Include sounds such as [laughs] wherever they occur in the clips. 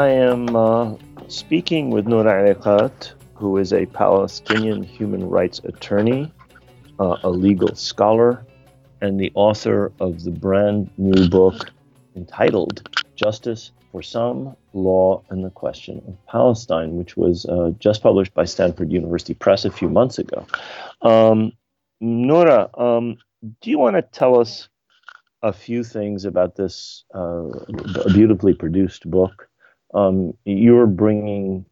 I am uh, speaking with Noura Erakat, who is a Palestinian human rights attorney, uh, a legal scholar, and the author of the brand new book entitled Justice for Some Law and the Question of Palestine, which was uh, just published by Stanford University Press a few months ago. Um, Noura, um, do you want to tell us a few things about this uh, beautifully produced book? Um, you're bringing,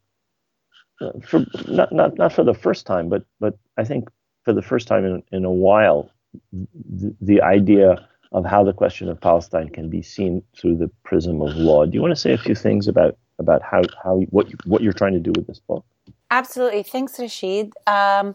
for, not, not, not for the first time, but, but I think for the first time in, in a while, the, the idea of how the question of Palestine can be seen through the prism of law. Do you want to say a few things about about how how what you, what you're trying to do with this book? Absolutely. Thanks, Rashid. Um,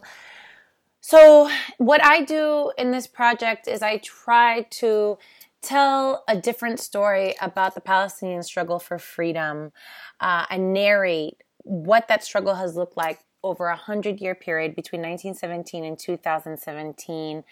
so what I do in this project is I try to tell a different story about the Palestinian struggle for freedom uh, and narrate what that struggle has looked like over a hundred year period between 1917 and 2017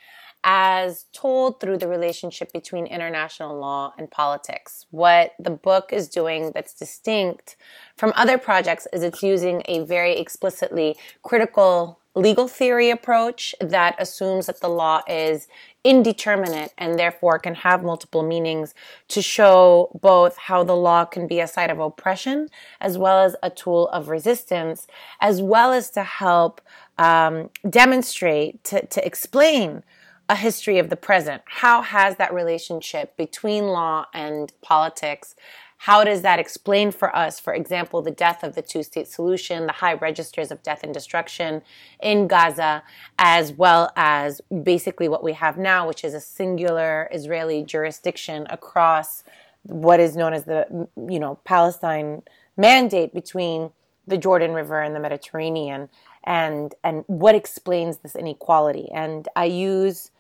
as told through the relationship between international law and politics. What the book is doing that's distinct from other projects is it's using a very explicitly critical legal theory approach that assumes that the law is indeterminate and therefore can have multiple meanings to show both how the law can be a site of oppression as well as a tool of resistance, as well as to help um, demonstrate, to, to explain a history of the present. How has that relationship between law and politics? How does that explain for us, for example, the death of the two state solution, the high registers of death and destruction in Gaza, as well as basically what we have now, which is a singular Israeli jurisdiction across what is known as the, you know, Palestine mandate between the Jordan River and the Mediterranean and and what explains this inequality. And I use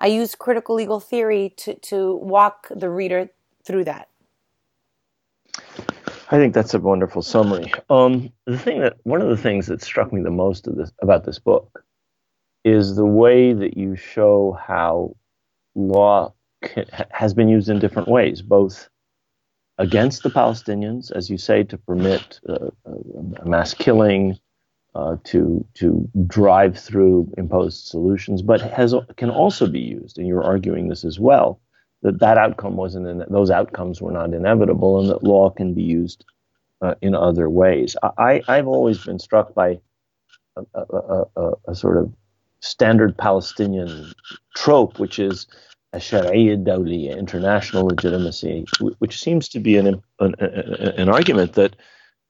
I use critical legal theory to to walk the reader through that. I think that's a wonderful summary. Um, the thing that one of the things that struck me the most this, about this book is the way that you show how law can, has been used in different ways, both against the Palestinians, as you say, to permit uh, a mass killing, uh, to to drive through imposed solutions, but has can also be used, and you're arguing this as well, that that outcome wasn't in, those outcomes were not inevitable, and that law can be used uh, in other ways. I, I've always been struck by a, a, a, a sort of standard Palestinian trope, which is a Sharia dawliya, international legitimacy, which seems to be an, an, an argument that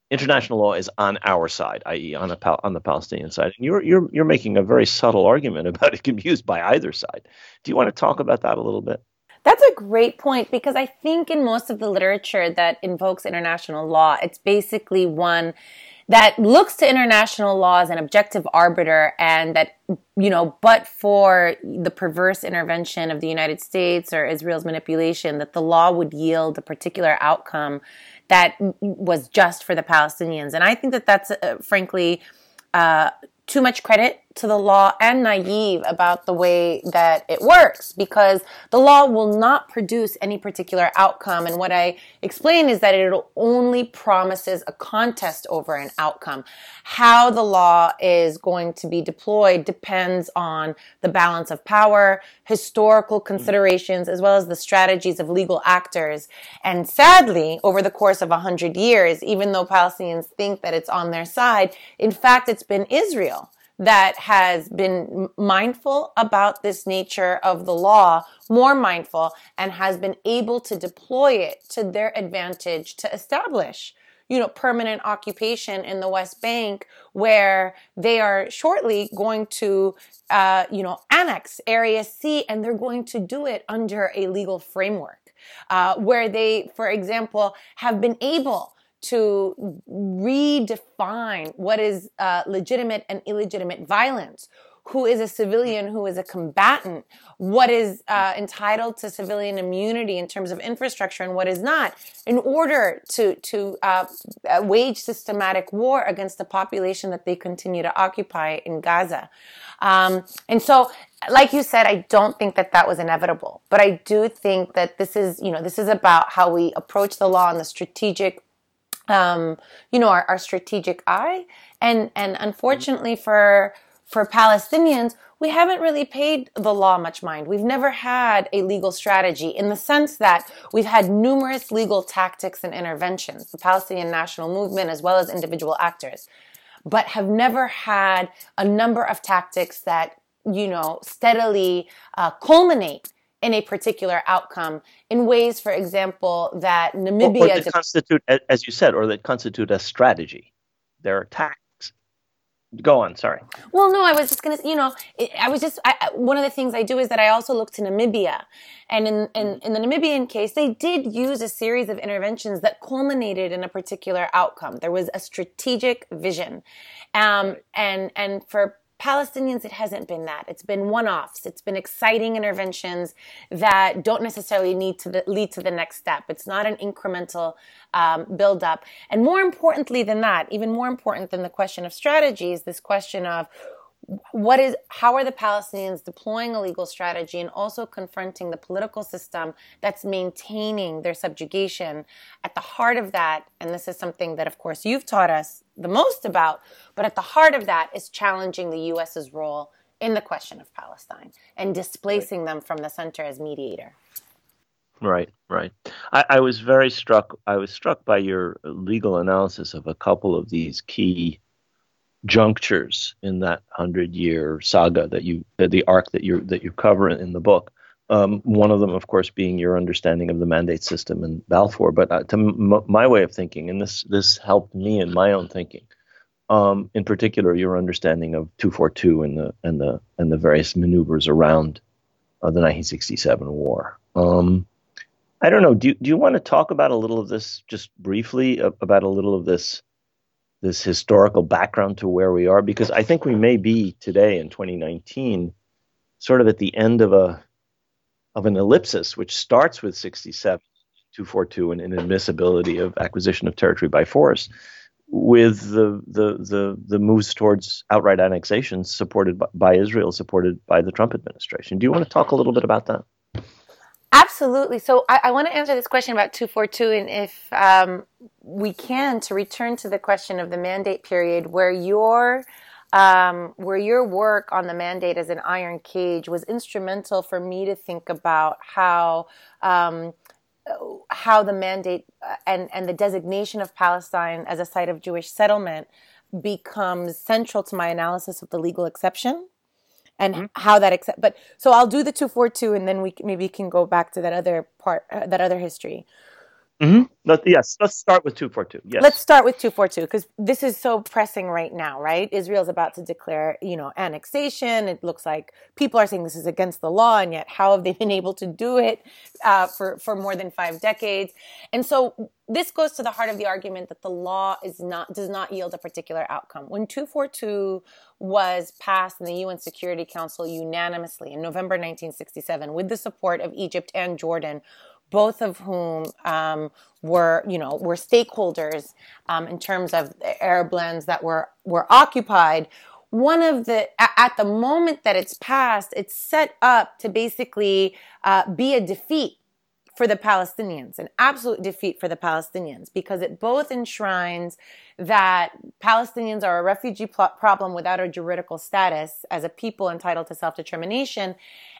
international law is on our side, i.e., on, a, on the Palestinian side. And you're, you're, you're making a very subtle argument about it can be used by either side. Do you want to talk about that a little bit? That's a great point because I think in most of the literature that invokes international law, it's basically one that looks to international law as an objective arbiter and that, you know, but for the perverse intervention of the United States or Israel's manipulation, that the law would yield a particular outcome that was just for the Palestinians. And I think that that's, uh, frankly, uh, too much credit to the law and naive about the way that it works because the law will not produce any particular outcome. And what I explain is that it only promises a contest over an outcome. How the law is going to be deployed depends on the balance of power, historical considerations, as well as the strategies of legal actors. And sadly, over the course of a hundred years, even though Palestinians think that it's on their side, in fact, it's been Israel that has been mindful about this nature of the law, more mindful, and has been able to deploy it to their advantage to establish you know, permanent occupation in the West Bank, where they are shortly going to, uh, you know, annex Area C, and they're going to do it under a legal framework, uh, where they, for example, have been able to redefine what is uh, legitimate and illegitimate violence. Who is a civilian? Who is a combatant? What is uh, entitled to civilian immunity in terms of infrastructure and what is not? In order to to uh, wage systematic war against the population that they continue to occupy in Gaza, um, and so like you said, I don't think that that was inevitable, but I do think that this is, you know, this is about how we approach the law and the strategic um, you know, our, our strategic eye. And, and unfortunately for, for Palestinians, we haven't really paid the law much mind. We've never had a legal strategy in the sense that we've had numerous legal tactics and interventions, the Palestinian national movement as well as individual actors, but have never had a number of tactics that, you know, steadily uh, culminate in a particular outcome in ways, for example, that Namibia or, or that constitute, as you said, or that constitute a strategy. There are tactics. Go on. Sorry. Well, no, I was just gonna. You know, I was just. I, one of the things I do is that I also look to Namibia, and in, in in the Namibian case, they did use a series of interventions that culminated in a particular outcome. There was a strategic vision, um, and and for Palestinians, it hasn't been that. It's been one-offs. It's been exciting interventions that don't necessarily need to the, lead to the next step. It's not an incremental um, build-up. And more importantly than that, even more important than the question of strategy is this question of what is how are the palestinians deploying a legal strategy and also confronting the political system that's maintaining their subjugation? At the heart of that and this is something that of course you've taught us the most about but at the heart of that is challenging the us's role in the question of palestine and displacing right. them from the center as mediator. Right right. I, I was very struck i was struck by your legal analysis of a couple of these key junctures in that hundred year saga that you the arc that you that you cover in the book. Um, one of them, of course, being your understanding of the mandate system in Balfour. But uh, to m- my way of thinking, and this this helped me in my own thinking, um, in particular, your understanding of 242 and the and the and the various maneuvers around uh, the 1967 war. Um, I don't know. Do do you want to talk about a little of this, just briefly, about a little of this this historical background to where we are because I think we may be today in 2019 sort of at the end of a of an ellipsis which starts with 67 242 and inadmissibility of acquisition of territory by force with the the the, the moves towards outright annexation supported by, by Israel supported by the Trump administration. Do you want to talk a little bit about that? Absolutely. So I, I, want to answer this question about 242 and if um, we can to return to the question of the mandate period where your um, where your work on the mandate as an iron cage was instrumental for me to think about how um, how the mandate uh, and, and the designation of Palestine as a site of Jewish settlement becomes central to my analysis of the legal exception and mm-hmm. how that accept but so i'll do the 242 and then we maybe can go back to that other part uh, that other history Mm-hmm. Let, yes, let's start with 242. Yes. Let's start with 242 because this is so pressing right now, right? Israel's about to declare, you know, annexation. It looks like people are saying this is against the law, and yet how have they [laughs] been able to do it uh, for for more than five decades? And so this goes to the heart of the argument that the law is not does not yield a particular outcome. When 242 was passed in the UN Security Council unanimously in November 1967 with the support of Egypt and Jordan both of whom um, were, you know, were stakeholders um, in terms of Arab lands that were were occupied. One of the at the moment that it's passed, it's set up to basically uh, be a defeat for the Palestinians, an absolute defeat for the Palestinians, because it both enshrines that Palestinians are a refugee pl- problem without a juridical status as a people entitled to self determination,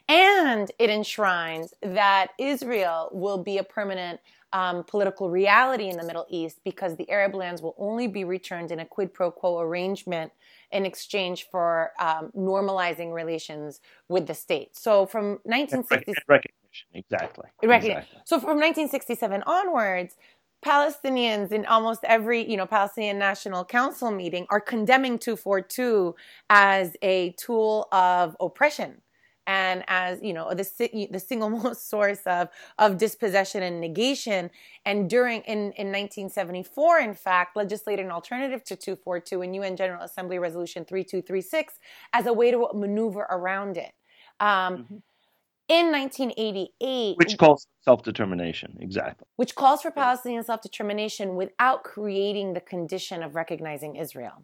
and it enshrines that Israel will be a permanent um, political reality in the Middle East because the Arab lands will only be returned in a quid pro quo arrangement in exchange for um, normalizing relations with the state. So from 1960 recognition, exactly. Recognition. Exactly. So from 1967 onwards, Palestinians in almost every, you know, Palestinian National Council meeting are condemning 242 as a tool of oppression and as you know the the single [laughs] most source of of dispossession and negation. And during in in 1974 in fact legislated an alternative to 242 in UN General Assembly resolution 3236 as a way to maneuver around it. Um, mm-hmm. in 1988 which calls for self-determination exactly. Which calls for Palestinian self-determination without creating the condition of recognizing Israel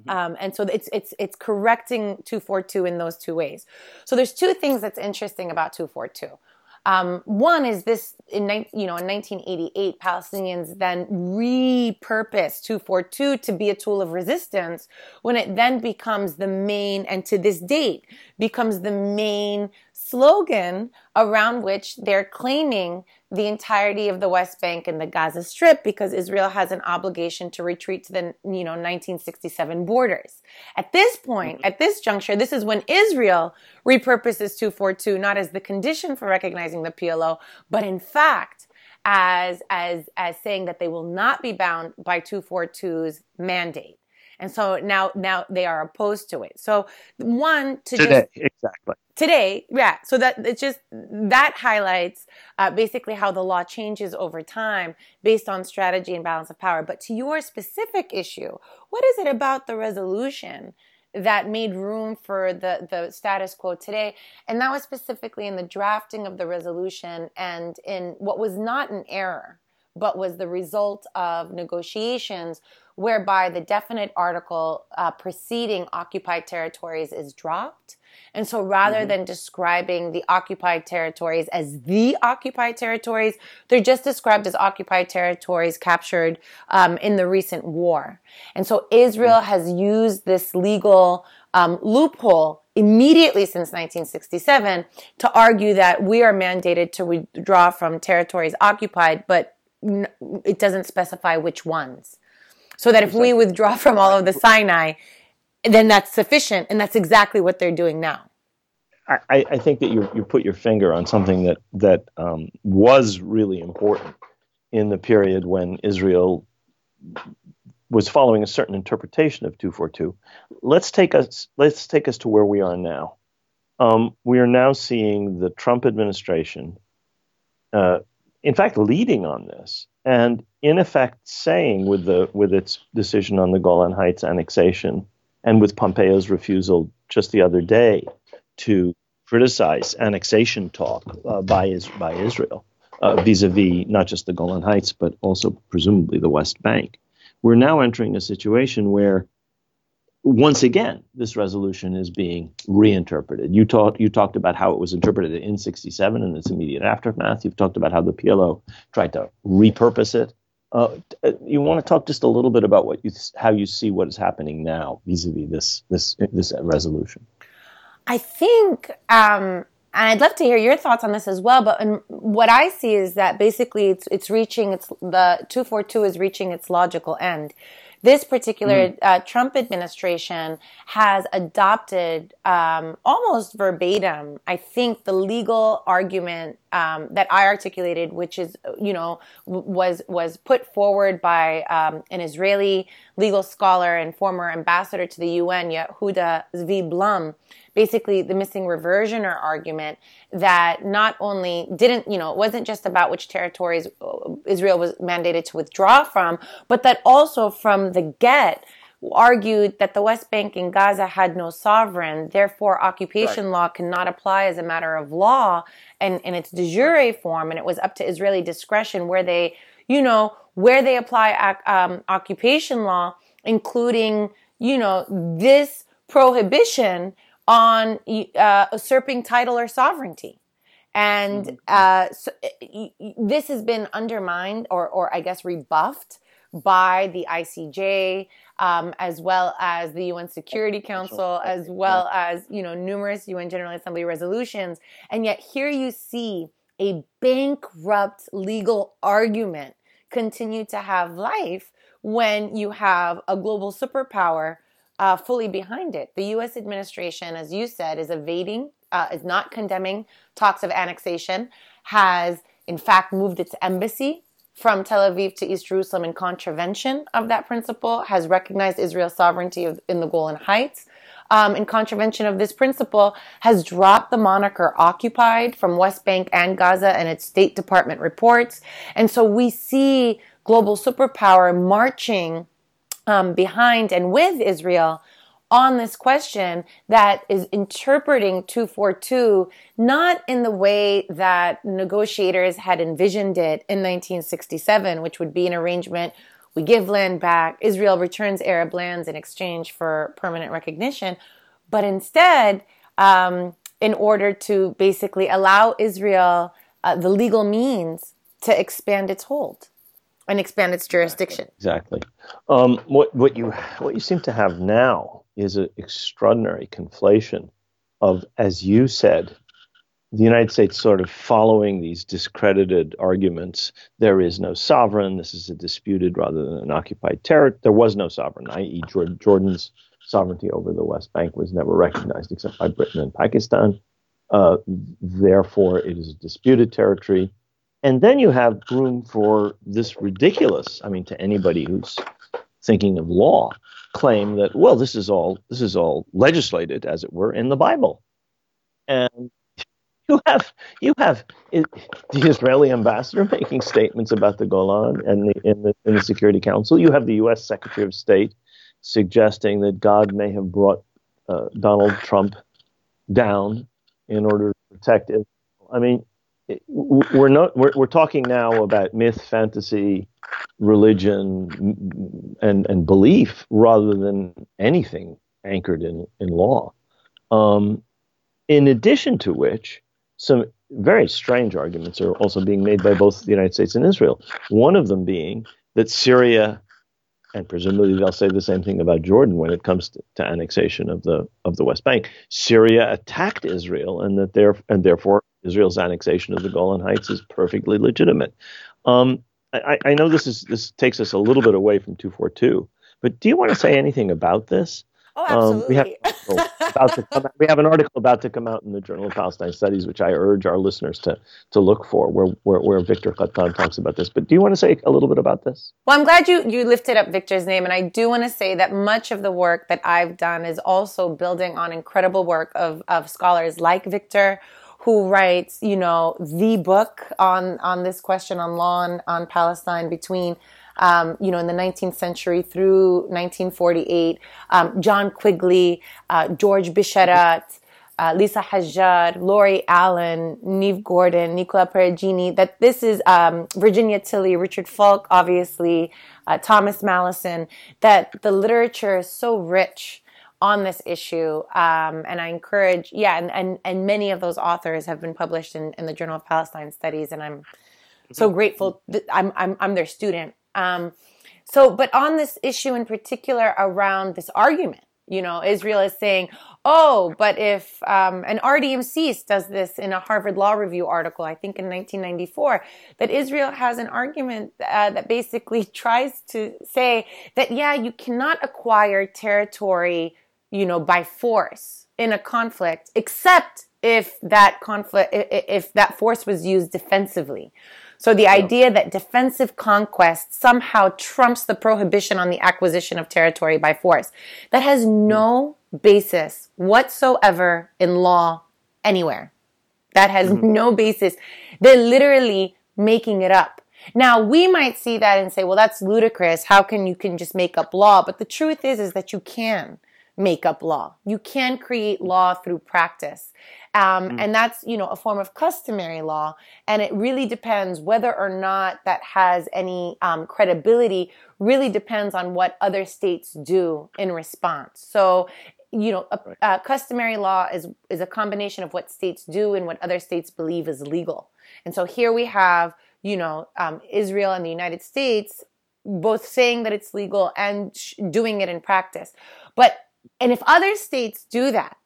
Mm-hmm. Um, and so it's it's it's correcting 242 in those two ways. So there's two things that's interesting about 242. Um, one is this in you know in 1988, Palestinians then repurposed 242 to be a tool of resistance. When it then becomes the main, and to this date becomes the main slogan around which they're claiming the entirety of the West Bank and the Gaza Strip because Israel has an obligation to retreat to the you know 1967 borders. At this point, mm-hmm. at this juncture, this is when Israel repurposes 242 not as the condition for recognizing the PLO, but in fact as as as saying that they will not be bound by 242's mandate. And so now now they are opposed to it. So one to today just, exactly today yeah so that it's just that highlights uh, basically how the law changes over time based on strategy and balance of power. But to your specific issue what is it about the resolution that made room for the, the status quo today? And that was specifically in the drafting of the resolution and in what was not an error but was the result of negotiations whereby the definite article uh, preceding occupied territories is dropped and so rather mm-hmm. than describing the occupied territories as the occupied territories, they're just described as occupied territories captured um, in the recent war. And so Israel mm-hmm. has used this legal um, loophole immediately since 1967 to argue that we are mandated to withdraw from territories occupied, but it doesn't specify which ones. So that if we withdraw from all of the Sinai, then that's sufficient. And that's exactly what they're doing now. I, I think that you you put your finger on something that that um, was really important in the period when Israel was following a certain interpretation of 242. Let's take us let's take us to where we are now. Um, we are now seeing the Trump administration, uh, in fact, leading on this, and in effect saying with the with its decision on the Golan Heights annexation and with Pompeo's refusal just the other day to criticize annexation talk uh, by, by Israel uh, vis-a-vis not just the Golan Heights but also presumably the West Bank. We're now entering a situation where once again, this resolution is being reinterpreted. You talked you talked about how it was interpreted in '67 and its immediate aftermath. You've talked about how the PLO tried to repurpose it. Uh, you want to talk just a little bit about what you how you see what is happening now vis-a-vis this this this resolution. I think, um, and I'd love to hear your thoughts on this as well. But what I see is that basically it's it's reaching its the two four two is reaching its logical end this particular mm. uh, Trump administration has adopted um, almost verbatim, I think, the legal argument um, that I articulated, which is, you know, was was put forward by um, an Israeli legal scholar and former ambassador to the UN, Yehuda Zvi Blum, basically the missing reversioner argument that not only didn't, you know, it wasn't just about which territories uh, Israel was mandated to withdraw from, but that also from the get argued that the West Bank and Gaza had no sovereign, therefore occupation right. law cannot apply as a matter of law and in its de jure form, and it was up to Israeli discretion where they, you know, where they apply um, occupation law, including, you know, this prohibition on uh, usurping title or sovereignty. And mm-hmm. uh, so, this has been undermined or, or I guess rebuffed by the ICJ, um, as well as the UN Security Council, as well as you know numerous UN General Assembly resolutions. And yet here you see a bankrupt legal argument continue to have life when you have a global superpower uh, fully behind it. The U.S. administration, as you said, is evading, uh, is not condemning talks of annexation, has in fact moved its embassy from Tel Aviv to East Jerusalem in contravention of that principle, has recognized Israel's sovereignty in the Golan Heights. Um, in contravention of this principle, has dropped the moniker occupied from West Bank and Gaza and its State Department reports. And so we see global superpower marching um, behind and with Israel on this question that is interpreting 242 not in the way that negotiators had envisioned it in 1967, which would be an arrangement we give land back, Israel returns Arab lands in exchange for permanent recognition, but instead, um, in order to basically allow Israel uh, the legal means to expand its hold and expand its jurisdiction. Exactly. Um, what what you what you seem to have now is an extraordinary conflation of, as you said, the United States sort of following these discredited arguments. There is no sovereign. This is a disputed rather than an occupied territory. There was no sovereign, i.e., Jordan's sovereignty over the West Bank was never recognized except by Britain and Pakistan. Uh, therefore, it is a disputed territory. And then you have room for this ridiculous, I mean, to anybody who's thinking of law, claim that, well, this is all this is all legislated, as it were, in the Bible. And [laughs] you have you have the Israeli ambassador [laughs] making statements about the Golan and the, in the in the Security Council. You have the U.S. Secretary of State suggesting that God may have brought uh, Donald Trump down in order to protect Israel. I mean, we're not we're, we're talking now about myth, fantasy, religion, and and belief rather than anything anchored in in law. Um, in addition to which, some very strange arguments are also being made by both the United States and Israel. One of them being that Syria and presumably they'll say the same thing about Jordan when it comes to, to, annexation of the of the West Bank. Syria attacked Israel, and that there and therefore Israel's annexation of the Golan Heights is perfectly legitimate. Um, I, I, know this is this takes us a little bit away from 242, but do you want to say anything about this? Oh, absolutely. Um, we, have about to come out, we have an article about to come out in the Journal of Palestine Studies, which I urge our listeners to to look for, where where, where Victor Kattan talks about this. But do you want to say a little bit about this? Well, I'm glad you you lifted up Victor's name, and I do want to say that much of the work that I've done is also building on incredible work of of scholars like Victor who writes, you know, the book on on this question on law on, on Palestine between um, you know, in the 19th century through 1948. Um, John Quigley, uh, George Bisharat, uh, Lisa Hajjar, Lori Allen, Neve Gordon, Nicola Perugini, that this is um, Virginia Tilley, Richard Falk, obviously, uh, Thomas Mallison, that the literature is so rich on this issue. Um, and I encourage, yeah, and, and, and many of those authors have been published in, in the Journal of Palestine Studies, and I'm so grateful that I'm, I'm, I'm their student. Um, so, but on this issue in particular around this argument, you know, Israel is saying, oh, but if, um, and R.D.M. Cease does this in a Harvard Law Review article, I think in 1994, that Israel has an argument uh, that basically [laughs] tries to say that, yeah, you cannot acquire territory, you know, by force in a conflict, except if that conflict, if that force was used defensively. So the idea that defensive conquest somehow trumps the prohibition on the acquisition of territory by force, that has no basis whatsoever in law anywhere. That has mm-hmm. no basis. They're literally making it up. Now we might see that and say, well, that's ludicrous. How can you can just make up law? But the truth is, is that you can make up law. You can create law through practice. Um, mm. And that's, you know, a form of customary law. And it really depends whether or not that has any um, credibility, really depends on what other states do in response. So, you know, a, a customary law is, is a combination of what states do and what other states believe is legal. And so here we have, you know, um, Israel and the United States both saying that it's legal and sh- doing it in practice. But, and if other states do that,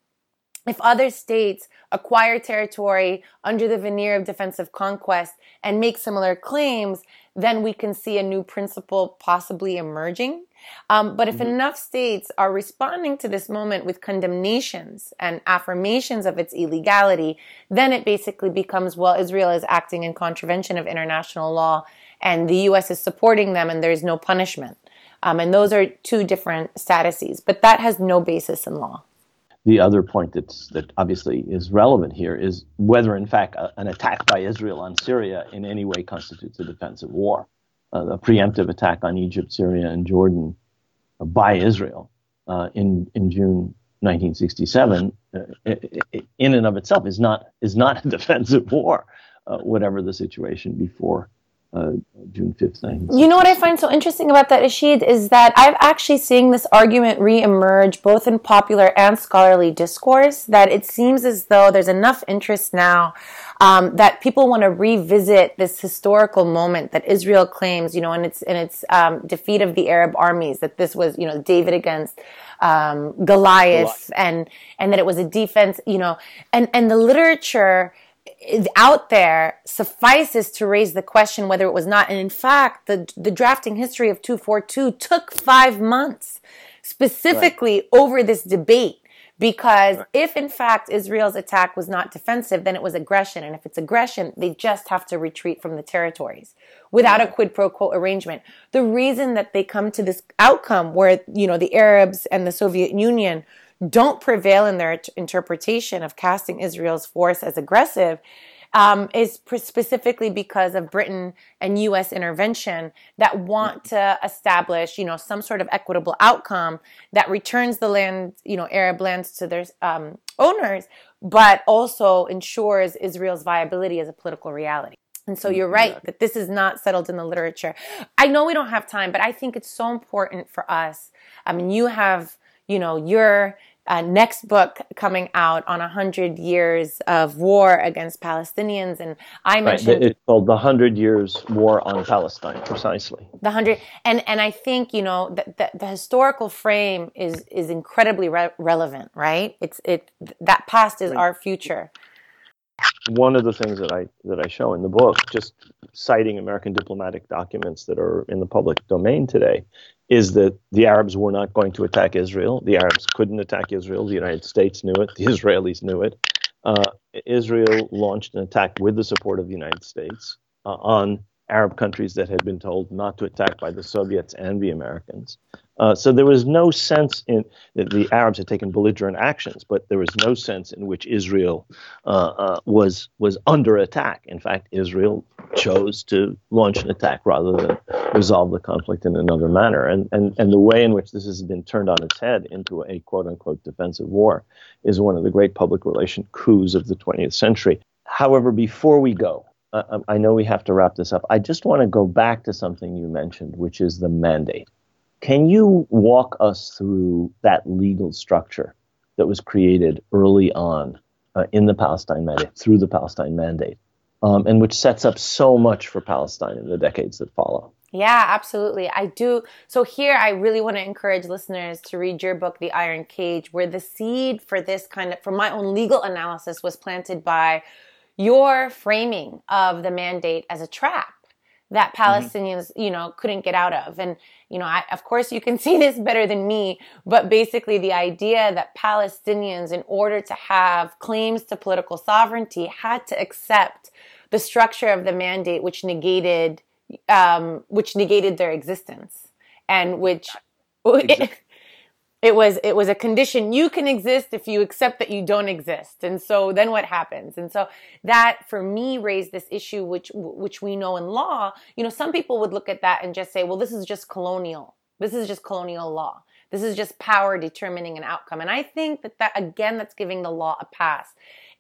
if other states acquire territory under the veneer of defensive conquest and make similar claims, then we can see a new principle possibly emerging. Um, but if mm-hmm. enough states are responding to this moment with condemnations and affirmations of its illegality, then it basically becomes, well, Israel is acting in contravention of international law and the U.S. is supporting them and there's no punishment. Um, and those are two different statuses, but that has no basis in law the other point that's that obviously is relevant here is whether, in fact, a, an attack by Israel on Syria in any way constitutes a defensive war. Uh, a preemptive attack on Egypt, Syria, and Jordan uh, by Israel uh, in in June 1967, uh, in and of itself, is not is not a [laughs] defensive war, uh, whatever the situation before uh, June 5th, 1960. You know what I find so interesting about that, Rashid, is that I've actually seen this argument re-emerge both in popular and scholarly discourse. That it seems as though there's enough interest now um, that people want to revisit this historical moment that Israel claims, you know, in its in its um, defeat of the Arab armies, that this was, you know, David against um, Goliath, Goliath, and and that it was a defense, you know, and and the literature out there suffices to raise the question whether it was not. And in fact, the the drafting history of 242 took five months specifically right. over this debate. Because right. if in fact Israel's attack was not defensive, then it was aggression. And if it's aggression, they just have to retreat from the territories without a quid pro quo arrangement. The reason that they come to this outcome where, you know, the Arabs and the Soviet Union don't prevail in their interpretation of casting Israel's force as aggressive um, is specifically because of Britain and U.S. intervention that want to establish, you know, some sort of equitable outcome that returns the land, you know, Arab lands to their um, owners, but also ensures Israel's viability as a political reality. And so you're right that this is not settled in the literature. I know we don't have time, but I think it's so important for us. I mean, you have, you know, your uh, next book coming out on a hundred years of war against Palestinians, and I mentioned right. it's called the Hundred Years War on Palestine, precisely. The hundred, and and I think you know the, the, the historical frame is is incredibly re- relevant, right? It's it that past is right. our future. One of the things that I that I show in the book, just citing American diplomatic documents that are in the public domain today, is that the Arabs were not going to attack Israel. The Arabs couldn't attack Israel. The United States knew it. The [laughs] Israelis knew it. Uh, Israel launched an attack with the support of the United States uh, on Arab countries that had been told not to attack by the Soviets and the Americans. Uh, so there was no sense in that the Arabs had taken belligerent actions, but there was no sense in which Israel uh, uh, was was under attack. In fact, Israel chose to launch an attack rather than resolve the conflict in another manner. And and and the way in which this has been turned on its head into a quote unquote defensive war is one of the great public relation coups of the 20th century. However, before we go, I know we have to wrap this up. I just want to go back to something you mentioned, which is the mandate. Can you walk us through that legal structure that was created early on uh, in the Palestine Mandate, through the Palestine Mandate, um, and which sets up so much for Palestine in the decades that follow? Yeah, absolutely. I do. So here, I really want to encourage listeners to read your book, The Iron Cage, where the seed for this kind of, for my own legal analysis, was planted by your framing of the mandate as a trap that mm-hmm. Palestinians, mm-hmm. you know, couldn't get out of. And, you know, I, of course you can [laughs] see this better than me, but basically the idea that Palestinians, in order to have claims to political sovereignty, had to accept the structure of the mandate, which negated, um, which negated their existence and which, exactly it was it was a condition. You can exist if you accept that you don't exist. And so then what happens? And so that for me raised this issue which which we know in law. You know some people would look at that and just say well this is just colonial. This is just colonial law. This is just power determining an outcome. And i think that that again that's giving the law a pass.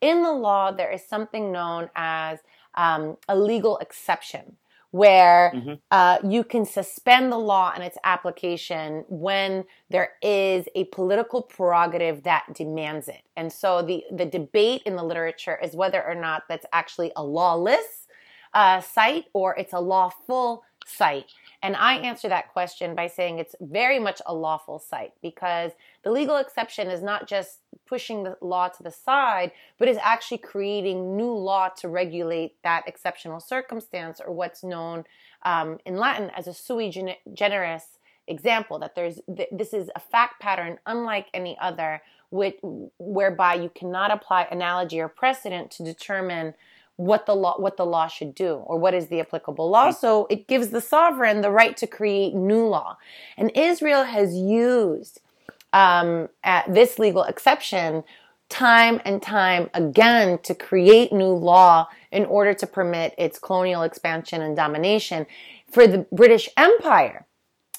In the law there is something known as um, a legal exception where mm-hmm. uh, you can suspend the law and its application when there is a political prerogative that demands it. And so the, the debate in the literature is whether or not that's actually a lawless uh, site or it's a lawful site. And I answer that question by saying it's very much a lawful site because the legal exception is not just pushing the law to the side, but is actually creating new law to regulate that exceptional circumstance or what's known um, in Latin as a sui generis example that there's this is a fact pattern unlike any other which, whereby you cannot apply analogy or precedent to determine what the law what the law should do or what is the applicable law. So it gives the sovereign the right to create new law. And israel has used um, this legal exception time and time again to create new law in order to permit its colonial expansion and domination. For the british empire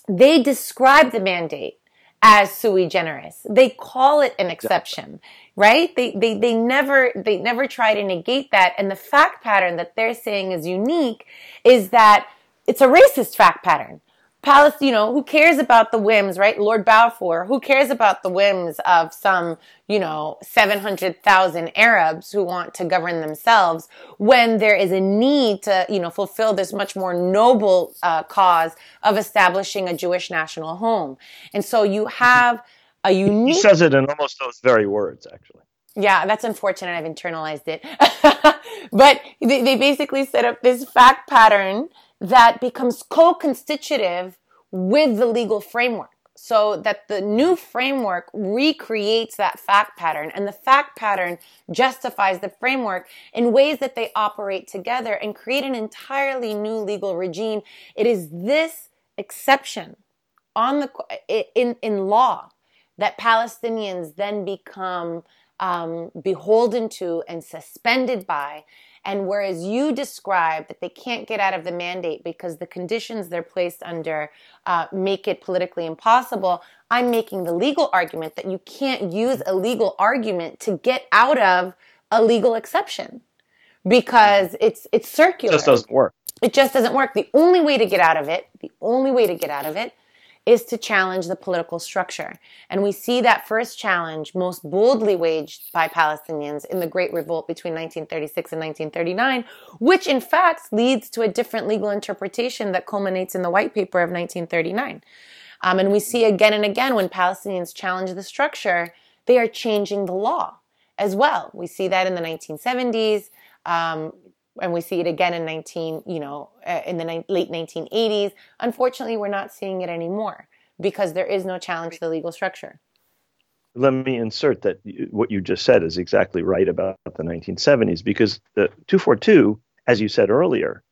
they describe the mandate as sui generis. They call it an exception, right? They, they, they never, they never try to negate that. And the fact pattern that they're saying is unique is that it's a racist fact pattern. Palestine, you know, who cares about the whims, right? Lord Balfour, who cares about the whims of some, you know, 700,000 Arabs who want to govern themselves when there is a need to, you know, fulfill this much more noble uh, cause of establishing a Jewish national home. And so you have a unique. He says it in almost those very words, actually. Yeah, that's unfortunate. I've internalized it. [laughs] but they, they basically set up this fact pattern that becomes co-constitutive with the legal framework. So that the new framework recreates that fact pattern and the fact pattern justifies the framework in ways that they operate together and create an entirely new legal regime. It is this exception on the in in law that palestinians then become um, beholden to and suspended by and whereas you describe that they can't get out of the mandate because the conditions they're placed under uh, make it politically impossible, I'm making the legal argument that you can't use a legal argument to get out of a legal exception because it's it's circular. It just doesn't work. It just doesn't work. The only way to get out of it, the only way to get out of it is to challenge the political structure. And we see that first challenge most boldly waged by Palestinians in the Great Revolt between 1936 and 1939, which in fact leads to a different legal interpretation that culminates in the White Paper of 1939. Um, and we see again and again when Palestinians challenge the structure, they are changing the law as well. We see that in the 1970s. Um, and we see it again in 19 you know uh, in the ni- late 1980s unfortunately we're not seeing it anymore because there is no challenge to the legal structure let me insert that what you just said is exactly right about the 1970s because the 242 as you said earlier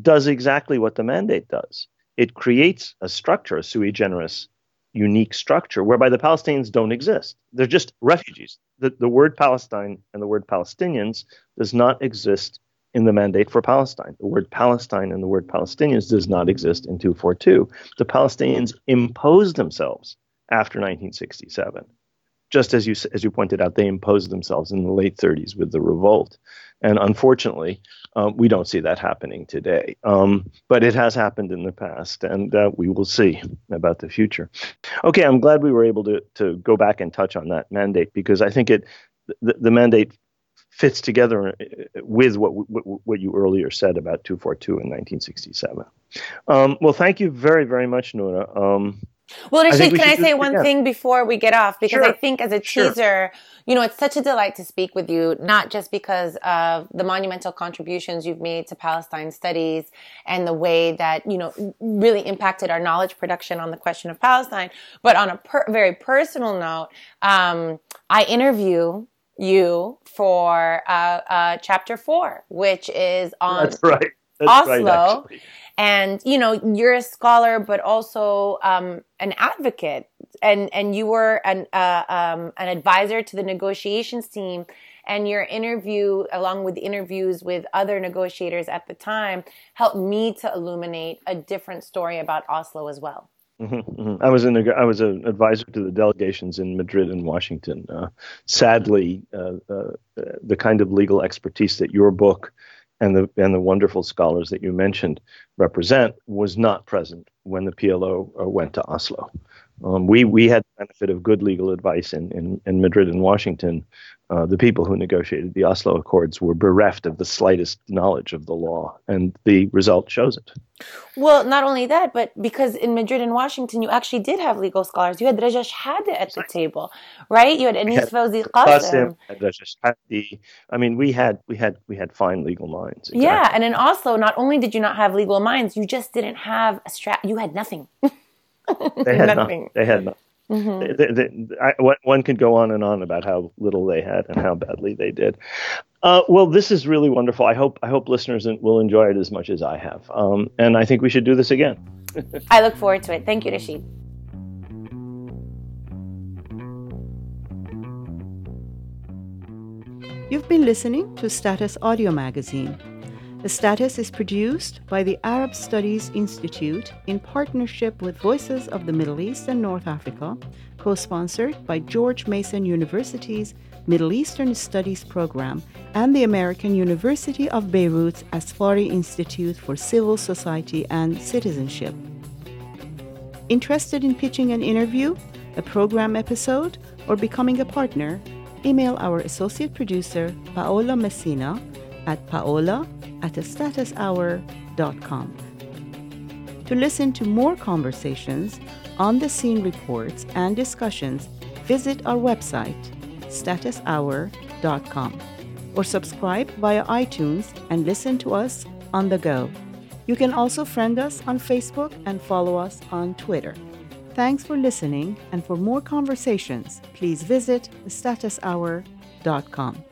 does exactly what the mandate does it creates a structure a sui generis unique structure whereby the Palestinians don't exist. They're just refugees. The, the word Palestine and the word Palestinians does not exist in the mandate for Palestine. The word Palestine and the word Palestinians does not exist in 242. The Palestinians imposed themselves after 1967. Just as you as you pointed out, they imposed themselves in the late 30s with the revolt, and unfortunately, uh, we don't see that happening today. Um, but it has happened in the past, and uh, we will see about the future. Okay, I'm glad we were able to to go back and touch on that mandate because I think it the, the mandate fits together uh, with what, what, what you earlier said about 242 in 1967. Um, well, thank you very, very much, Noura. Um, well, Rashid, can I say one thing before we get off? Because sure. I think as a teaser, sure. you know, it's such a delight to speak with you, not just because of the monumental contributions you've made to Palestine studies and the way that, you know, really impacted our knowledge production on the question of Palestine, but on a per- very personal note, um, I interview you for uh, uh, chapter four, which is on That's right. That's Oslo. Right, and you know you're a scholar, but also um, an advocate, and and you were an uh, um, an advisor to the negotiations team. And your interview, along with interviews with other negotiators at the time, helped me to illuminate a different story about Oslo as well. Mm-hmm, mm-hmm. I was in a, I was an advisor to the delegations in Madrid and Washington. Uh, sadly, uh, uh, the kind of legal expertise that your book and the and the wonderful scholars that you mentioned represent was not present when the PLO uh, went to Oslo. Um, we we had the benefit of good legal advice in, in, in Madrid and Washington. Uh, the people who negotiated the Oslo Accords were bereft of the slightest knowledge of the law, and the result shows it. Well, not only that, but because in Madrid and Washington, you actually did have legal scholars. You had Raja Shehadeh at the table, right? You had Anis Fawzi Qasim. I mean, we had we had we had fine legal minds. Exactly. Yeah, and in Oslo, not only did you not have legal minds, you just didn't have a strap. You had nothing. [laughs] [laughs] they had nothing. They had nothing. Mm-hmm. They, they, they, I, one could go on and on about how little they had and how badly they did. Uh, well, this is really wonderful. I hope I hope listeners will enjoy it as much as I have, um, and I think we should do this again. [laughs] I look forward to it. Thank you, Rashid. You've been listening to Status Audio Magazine. The Status is produced by the Arab Studies Institute in partnership with Voices of the Middle East and North Africa, co sponsored by George Mason University's Middle Eastern Studies program and the American University of Beirut's Asfari Institute for Civil Society and Citizenship. Interested in pitching an interview, a program episode, or becoming a partner? Email our associate producer, Paola Messina, at paola at statushour.com. To listen to more conversations, on the scene reports, and discussions, visit our website, statushour.com, or subscribe via iTunes and listen to us on the go. You can also friend us on Facebook and follow us on Twitter. Thanks for listening, and for more conversations, please visit statushour.com.